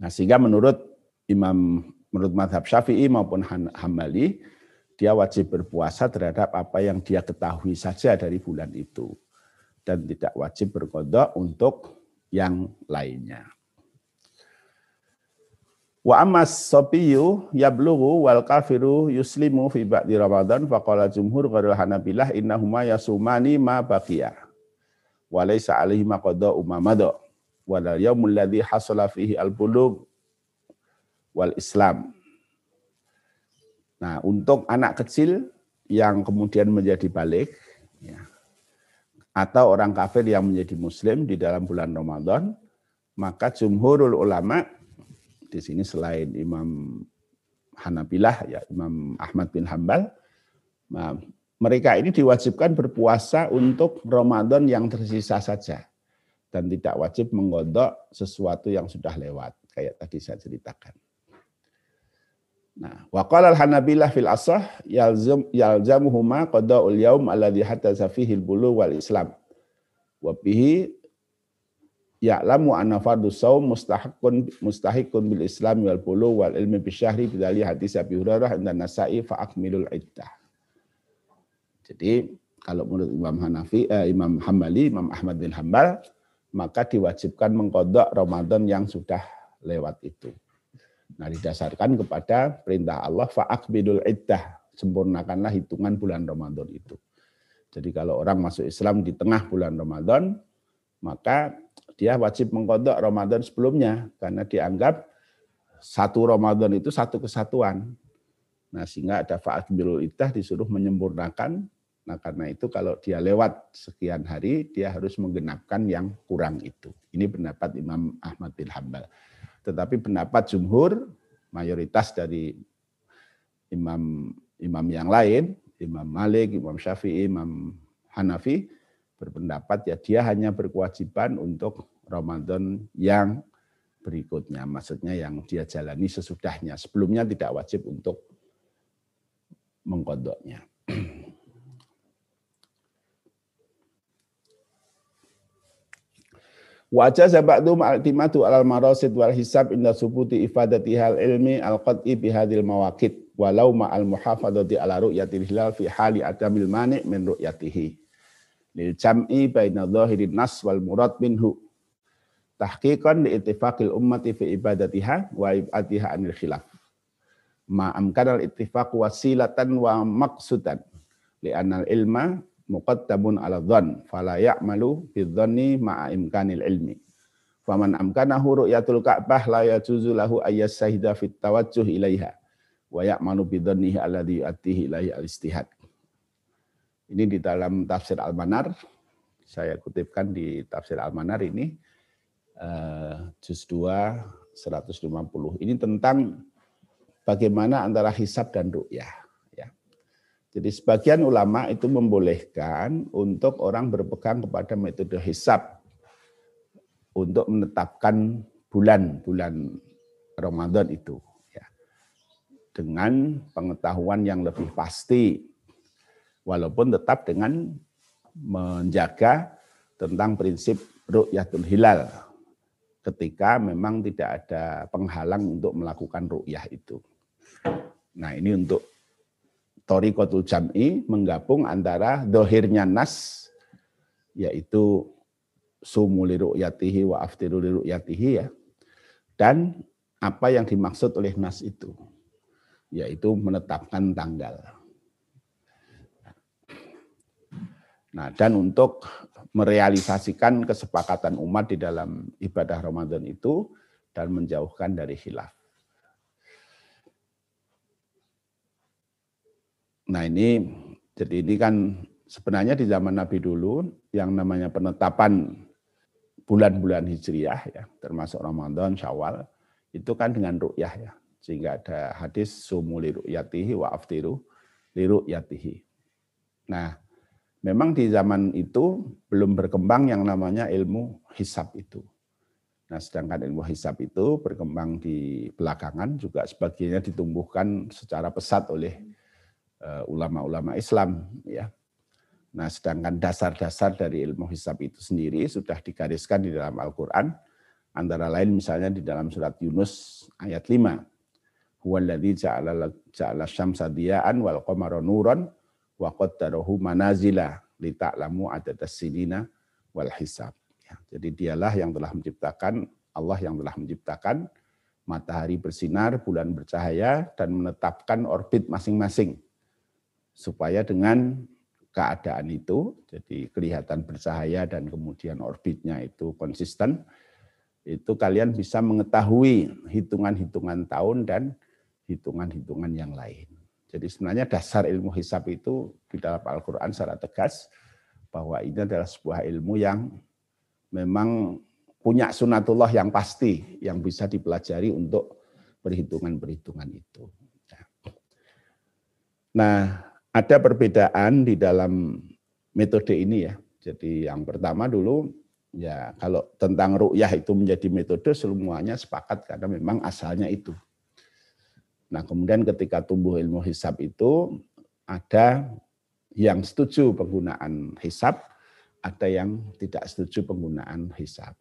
Nah, sehingga menurut Imam menurut madhab Syafi'i maupun Hambali, dia wajib berpuasa terhadap apa yang dia ketahui saja dari bulan itu dan tidak wajib berkodok untuk yang lainnya. Wa ammas sabiyu yablughu wal kafiru yuslimu fi ba'di Ramadan faqala jumhur ghairul Hanabilah innahuma yasumani ma baqiya. Wa ma qada umamada. Wa la yaumul ladzi hasala fihi al bulugh wal Islam. Nah, untuk anak kecil yang kemudian menjadi balik ya, atau orang kafir yang menjadi muslim di dalam bulan Ramadan, maka jumhurul ulama di sini selain Imam Hanabilah ya Imam Ahmad bin Hambal nah, mereka ini diwajibkan berpuasa untuk Ramadan yang tersisa saja dan tidak wajib menggodok sesuatu yang sudah lewat kayak tadi saya ceritakan. Nah, wa qala al-Hanabilah fil asah yalzam yalzamuhuma qada'ul yaum alladhi hatta fihi al-bulu wal Islam. Wa bihi ya'lamu anna fardu saum mustahikun mustahikun bil islam wal bulu wal ilmi bi syahri bidali hadis Abi Hurairah dan Nasa'i fa akmilul iddah. Jadi kalau menurut Imam Hanafi, eh, Imam Hambali, Imam Ahmad bin Hambal, maka diwajibkan mengkodok Ramadan yang sudah lewat itu. Nah, didasarkan kepada perintah Allah fa'akbidul iddah, sempurnakanlah hitungan bulan Ramadan itu. Jadi kalau orang masuk Islam di tengah bulan Ramadan, maka dia wajib mengkodok Ramadan sebelumnya karena dianggap satu Ramadan itu satu kesatuan. Nah, sehingga ada fa'akbidul iddah disuruh menyempurnakan Nah karena itu kalau dia lewat sekian hari, dia harus menggenapkan yang kurang itu. Ini pendapat Imam Ahmad bin Hambal. Tetapi pendapat jumhur, mayoritas dari imam imam yang lain, Imam Malik, Imam Syafi'i, Imam Hanafi, berpendapat ya dia hanya berkewajiban untuk Ramadan yang berikutnya. Maksudnya yang dia jalani sesudahnya. Sebelumnya tidak wajib untuk mengkodoknya. Wajah zabadu ma'atimatu alal marasid wal hisab inda subuti ifadati hal ilmi al qad'i bihadil mawakid walau ma'al muhafadati ala ru'yatil hilal fi hali adamil mani' min ru'yatihi. Lil jam'i baina zahirin nas wal murad minhu. Tahqiqan li ittifaqil ummati fi ibadatiha wa ibadiha anil khilaf. Ma amkanal ittifaq wasilatan wa maqsudan. Li anal ilma muqaddamun ala dhann fala ya'malu bidzanni ma'a imkanil ilmi. Faman amkanahu ru'yatul ka'bah la yajuzu lahu ayyas sahida fit tawajjuh ilaiha wa ya'malu bidzannihi alladhi yu'attihi ilaihi al-istihad ini di dalam tafsir Al-Manar. Saya kutipkan di tafsir Al-Manar ini uh, juz 2 150 ini tentang bagaimana antara hisab dan ru'yah jadi sebagian ulama itu membolehkan untuk orang berpegang kepada metode hisab untuk menetapkan bulan-bulan Ramadan itu ya. Dengan pengetahuan yang lebih pasti walaupun tetap dengan menjaga tentang prinsip ru'yatul hilal ketika memang tidak ada penghalang untuk melakukan ru'yah itu. Nah, ini untuk Torikotul Jam'i menggabung antara dohirnya nas, yaitu sumu liru'yatihi wa aftiru liru'yatihi ya, dan apa yang dimaksud oleh nas itu, yaitu menetapkan tanggal. Nah, dan untuk merealisasikan kesepakatan umat di dalam ibadah Ramadan itu dan menjauhkan dari khilaf. Nah ini, jadi ini kan sebenarnya di zaman Nabi dulu yang namanya penetapan bulan-bulan hijriyah ya, termasuk Ramadan, Syawal, itu kan dengan ru'yah ya. Sehingga ada hadis sumu li ru'yatihi wa aftiru li ru'yatihi. Nah, memang di zaman itu belum berkembang yang namanya ilmu hisab itu. Nah, sedangkan ilmu hisab itu berkembang di belakangan juga sebagiannya ditumbuhkan secara pesat oleh Eh, ulama-ulama Islam ya. Nah, sedangkan dasar-dasar dari ilmu hisab itu sendiri sudah digariskan di dalam Al-Qur'an antara lain misalnya di dalam surat Yunus ayat 5. Huwallazi ja'ala ja'ala syamsa diya'an wal qamara nuran wa qaddarahu manazila lita'lamu adadas sinina wal hisab. Ya, jadi dialah yang telah menciptakan Allah yang telah menciptakan matahari bersinar, bulan bercahaya dan menetapkan orbit masing-masing supaya dengan keadaan itu, jadi kelihatan bercahaya dan kemudian orbitnya itu konsisten, itu kalian bisa mengetahui hitungan-hitungan tahun dan hitungan-hitungan yang lain. Jadi sebenarnya dasar ilmu hisab itu di dalam Al-Quran secara tegas bahwa ini adalah sebuah ilmu yang memang punya sunatullah yang pasti, yang bisa dipelajari untuk perhitungan-perhitungan itu. Nah, ada perbedaan di dalam metode ini ya. Jadi yang pertama dulu ya kalau tentang ru'yah itu menjadi metode semuanya sepakat karena memang asalnya itu. Nah kemudian ketika tumbuh ilmu hisab itu ada yang setuju penggunaan hisab, ada yang tidak setuju penggunaan hisab.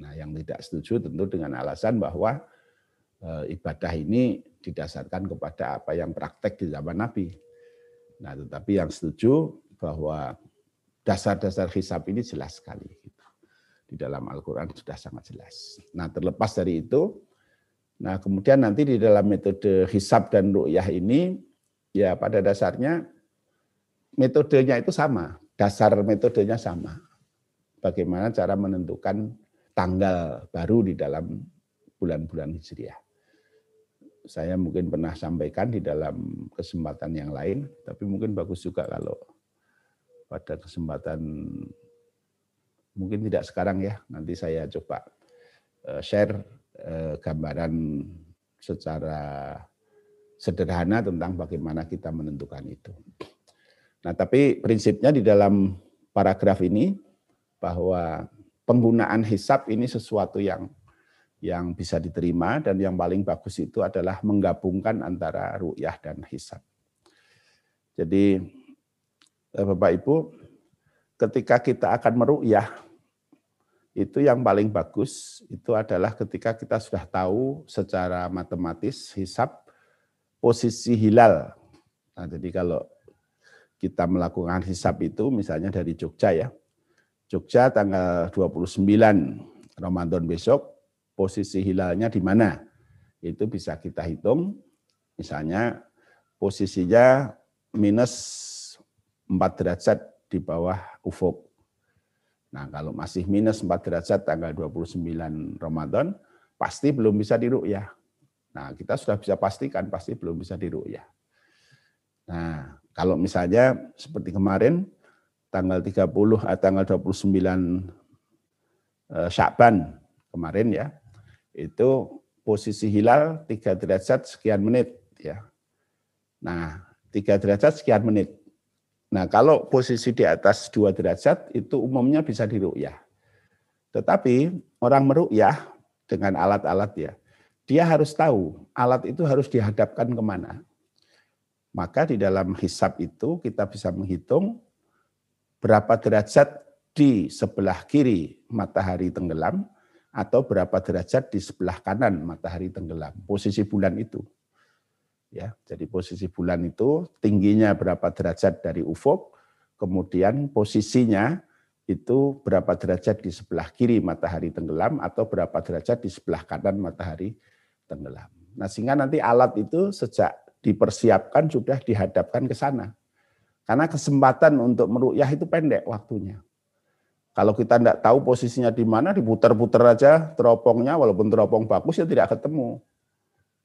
Nah yang tidak setuju tentu dengan alasan bahwa e, ibadah ini didasarkan kepada apa yang praktek di zaman Nabi Nah, tetapi yang setuju bahwa dasar-dasar hisab ini jelas sekali. Gitu. Di dalam Al-Quran sudah sangat jelas. Nah terlepas dari itu, nah kemudian nanti di dalam metode hisab dan ru'yah ini, ya pada dasarnya metodenya itu sama, dasar metodenya sama. Bagaimana cara menentukan tanggal baru di dalam bulan-bulan Hijriah. Saya mungkin pernah sampaikan di dalam kesempatan yang lain, tapi mungkin bagus juga kalau pada kesempatan mungkin tidak sekarang ya, nanti saya coba eh, share eh, gambaran secara sederhana tentang bagaimana kita menentukan itu. Nah, tapi prinsipnya di dalam paragraf ini bahwa penggunaan hisap ini sesuatu yang yang bisa diterima dan yang paling bagus itu adalah menggabungkan antara ru'yah dan hisap. Jadi eh, Bapak Ibu, ketika kita akan meru'yah itu yang paling bagus itu adalah ketika kita sudah tahu secara matematis hisap posisi hilal. Nah, jadi kalau kita melakukan hisap itu misalnya dari Jogja ya. Jogja tanggal 29 Ramadan besok posisi hilalnya di mana? Itu bisa kita hitung. Misalnya posisinya minus 4 derajat di bawah ufuk. Nah, kalau masih minus 4 derajat tanggal 29 Ramadan, pasti belum bisa diru'yah. Nah, kita sudah bisa pastikan pasti belum bisa diru'yah. Nah, kalau misalnya seperti kemarin, tanggal 30 atau eh, tanggal 29 eh, Syakban kemarin ya, itu posisi hilal 3 derajat sekian menit ya. Nah, 3 derajat sekian menit. Nah, kalau posisi di atas dua derajat itu umumnya bisa diru'yah. Tetapi orang meru'yah dengan alat-alat ya, dia harus tahu alat itu harus dihadapkan ke mana. Maka di dalam hisap itu kita bisa menghitung berapa derajat di sebelah kiri matahari tenggelam atau berapa derajat di sebelah kanan matahari tenggelam. Posisi bulan itu ya. Jadi posisi bulan itu tingginya berapa derajat dari ufuk, kemudian posisinya itu berapa derajat di sebelah kiri matahari tenggelam atau berapa derajat di sebelah kanan matahari tenggelam. Nah, sehingga nanti alat itu sejak dipersiapkan sudah dihadapkan ke sana. Karena kesempatan untuk merukyah itu pendek waktunya. Kalau kita tidak tahu posisinya di mana, diputar-putar aja teropongnya, walaupun teropong bagus ya tidak ketemu.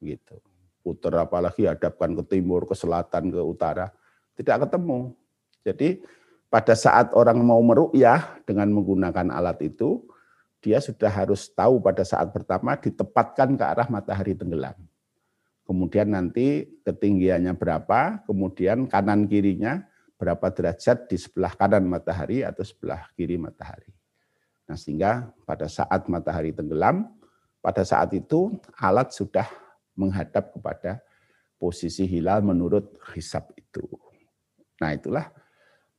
Gitu putar apalagi hadapkan ke timur, ke selatan, ke utara, tidak ketemu. Jadi pada saat orang mau meru'yah dengan menggunakan alat itu, dia sudah harus tahu pada saat pertama ditepatkan ke arah matahari tenggelam. Kemudian nanti ketinggiannya berapa, kemudian kanan kirinya berapa derajat di sebelah kanan matahari atau sebelah kiri matahari. Nah, sehingga pada saat matahari tenggelam, pada saat itu alat sudah menghadap kepada posisi hilal menurut hisab itu. Nah itulah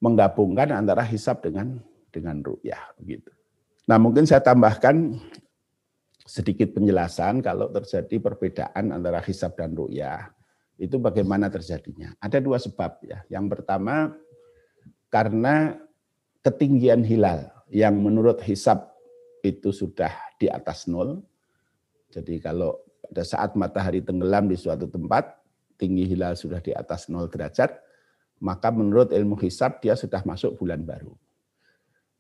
menggabungkan antara hisab dengan dengan ru'yah begitu. Nah mungkin saya tambahkan sedikit penjelasan kalau terjadi perbedaan antara hisab dan ru'yah itu bagaimana terjadinya. Ada dua sebab ya. Yang pertama karena ketinggian hilal yang menurut hisab itu sudah di atas nol. Jadi kalau pada saat matahari tenggelam di suatu tempat, tinggi hilal sudah di atas 0 derajat, maka menurut ilmu hisab dia sudah masuk bulan baru.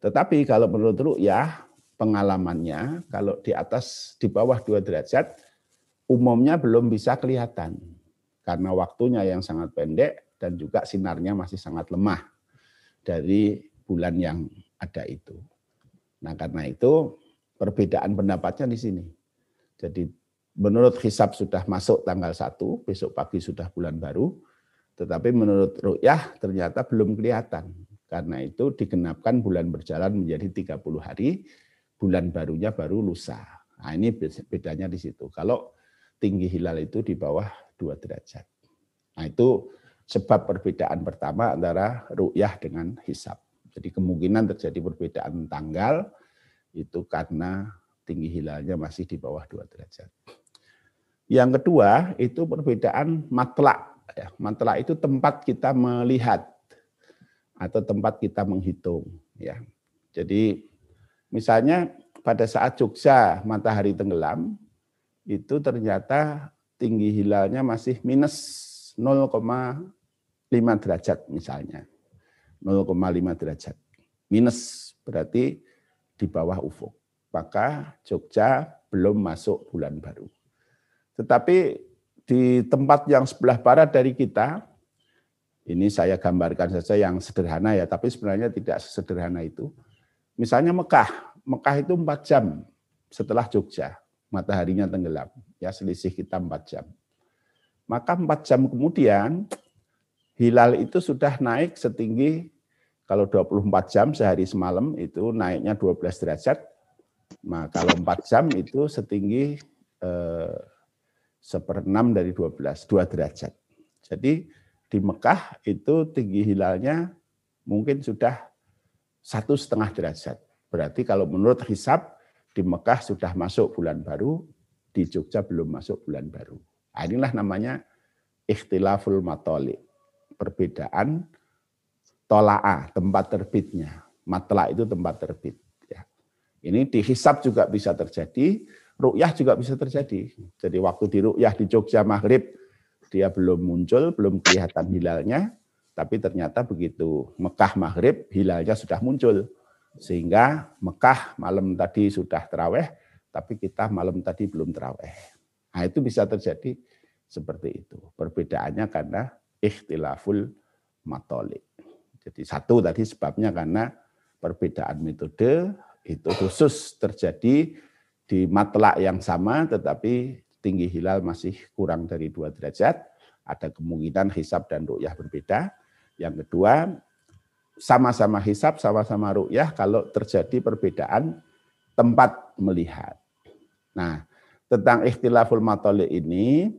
Tetapi kalau menurut ru'yah, pengalamannya kalau di atas di bawah 2 derajat umumnya belum bisa kelihatan karena waktunya yang sangat pendek dan juga sinarnya masih sangat lemah dari bulan yang ada itu. Nah, karena itu perbedaan pendapatnya di sini. Jadi menurut hisab sudah masuk tanggal 1, besok pagi sudah bulan baru, tetapi menurut ru'yah ternyata belum kelihatan. Karena itu digenapkan bulan berjalan menjadi 30 hari, bulan barunya baru lusa. Nah ini bedanya di situ. Kalau tinggi hilal itu di bawah 2 derajat. Nah itu sebab perbedaan pertama antara ru'yah dengan hisab. Jadi kemungkinan terjadi perbedaan tanggal itu karena tinggi hilalnya masih di bawah 2 derajat. Yang kedua itu perbedaan matlak. Ya, matlak itu tempat kita melihat atau tempat kita menghitung. Ya, jadi Misalnya pada saat Jogja matahari tenggelam, itu ternyata tinggi hilalnya masih minus 0,5 derajat misalnya. 0,5 derajat. Minus berarti di bawah ufuk. Maka Jogja belum masuk bulan baru. Tetapi di tempat yang sebelah barat dari kita, ini saya gambarkan saja yang sederhana ya, tapi sebenarnya tidak sesederhana itu. Misalnya Mekah, Mekah itu empat jam setelah Jogja, mataharinya tenggelam, ya selisih kita empat jam. Maka empat jam kemudian hilal itu sudah naik setinggi kalau 24 jam sehari semalam itu naiknya 12 derajat. Nah, kalau empat jam itu setinggi eh, seperenam dari 12, 2 derajat. Jadi di Mekah itu tinggi hilalnya mungkin sudah satu setengah derajat. Berarti kalau menurut hisab di Mekah sudah masuk bulan baru, di Jogja belum masuk bulan baru. Nah, inilah namanya ikhtilaful matoli. Perbedaan tola'a, tempat terbitnya. Matla itu tempat terbit. Ya. Ini dihisap juga bisa terjadi, ru'yah juga bisa terjadi. Jadi waktu di ru'yah di Jogja Maghrib, dia belum muncul, belum kelihatan hilalnya, tapi ternyata begitu Mekah Maghrib, hilalnya sudah muncul sehingga Mekah malam tadi sudah teraweh, tapi kita malam tadi belum teraweh. Nah, itu bisa terjadi seperti itu. Perbedaannya karena ikhtilaful matolik. Jadi satu tadi sebabnya karena perbedaan metode itu khusus terjadi di matlak yang sama tetapi tinggi hilal masih kurang dari dua derajat. Ada kemungkinan hisab dan ru'yah berbeda. Yang kedua, sama-sama hisap, sama-sama ru'yah kalau terjadi perbedaan tempat melihat. Nah, tentang ikhtilaful matoli ini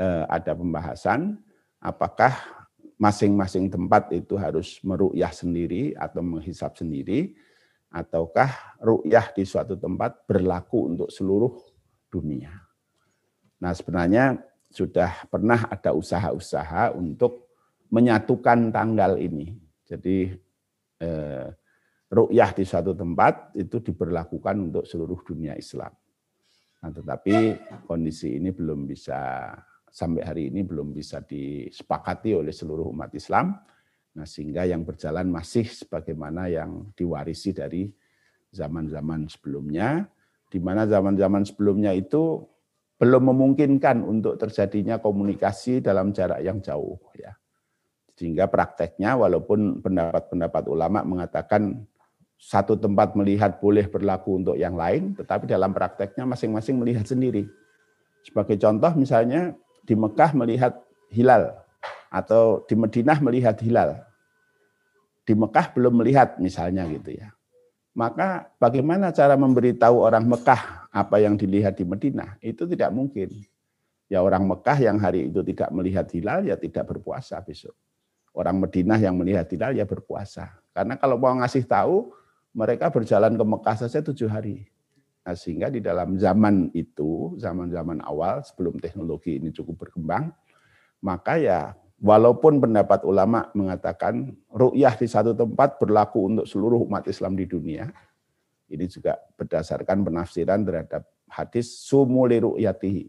eh, ada pembahasan apakah masing-masing tempat itu harus meru'yah sendiri atau menghisap sendiri ataukah ru'yah di suatu tempat berlaku untuk seluruh dunia. Nah, sebenarnya sudah pernah ada usaha-usaha untuk menyatukan tanggal ini jadi eh, di suatu tempat itu diberlakukan untuk seluruh dunia Islam. Nah, tetapi kondisi ini belum bisa sampai hari ini belum bisa disepakati oleh seluruh umat Islam. Nah, sehingga yang berjalan masih sebagaimana yang diwarisi dari zaman-zaman sebelumnya, di mana zaman-zaman sebelumnya itu belum memungkinkan untuk terjadinya komunikasi dalam jarak yang jauh ya. Sehingga prakteknya walaupun pendapat-pendapat ulama mengatakan satu tempat melihat boleh berlaku untuk yang lain, tetapi dalam prakteknya masing-masing melihat sendiri. Sebagai contoh misalnya di Mekah melihat hilal atau di Madinah melihat hilal. Di Mekah belum melihat misalnya gitu ya. Maka bagaimana cara memberitahu orang Mekah apa yang dilihat di Madinah? Itu tidak mungkin. Ya orang Mekah yang hari itu tidak melihat hilal ya tidak berpuasa besok orang Madinah yang melihat hilal ya berpuasa. Karena kalau mau ngasih tahu, mereka berjalan ke Mekah saja tujuh hari. Nah, sehingga di dalam zaman itu, zaman-zaman awal sebelum teknologi ini cukup berkembang, maka ya walaupun pendapat ulama mengatakan ru'yah di satu tempat berlaku untuk seluruh umat Islam di dunia, ini juga berdasarkan penafsiran terhadap hadis sumu li ru'yatihi.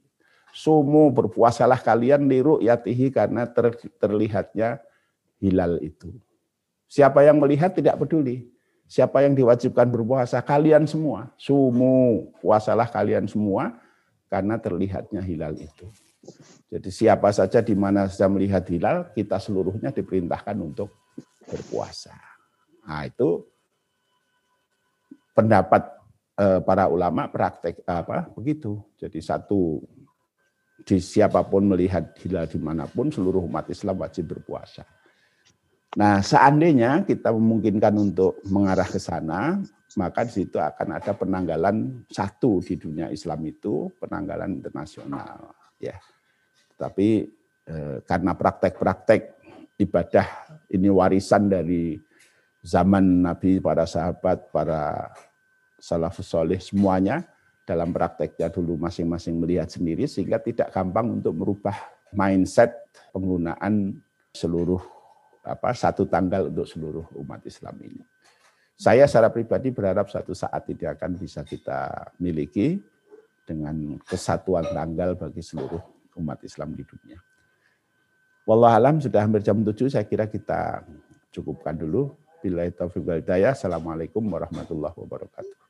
Sumu berpuasalah kalian li ru'yatihi karena ter, terlihatnya hilal itu. Siapa yang melihat tidak peduli. Siapa yang diwajibkan berpuasa? Kalian semua. Sumu, puasalah kalian semua karena terlihatnya hilal itu. Jadi siapa saja di mana saja melihat hilal, kita seluruhnya diperintahkan untuk berpuasa. Nah, itu pendapat eh, para ulama praktek apa begitu. Jadi satu di siapa pun melihat hilal di mana pun seluruh umat Islam wajib berpuasa. Nah, seandainya kita memungkinkan untuk mengarah ke sana, maka di situ akan ada penanggalan satu di dunia Islam itu penanggalan internasional, ya. Tapi eh, karena praktek-praktek ibadah ini warisan dari zaman Nabi, para sahabat, para salafus soleh semuanya dalam prakteknya dulu masing-masing melihat sendiri sehingga tidak gampang untuk merubah mindset penggunaan seluruh apa satu tanggal untuk seluruh umat Islam ini. Saya secara pribadi berharap suatu saat ini akan bisa kita miliki dengan kesatuan tanggal bagi seluruh umat Islam di dunia. Wallahualam sudah hampir jam 7, saya kira kita cukupkan dulu. Bila taufiq wal Assalamualaikum warahmatullahi wabarakatuh.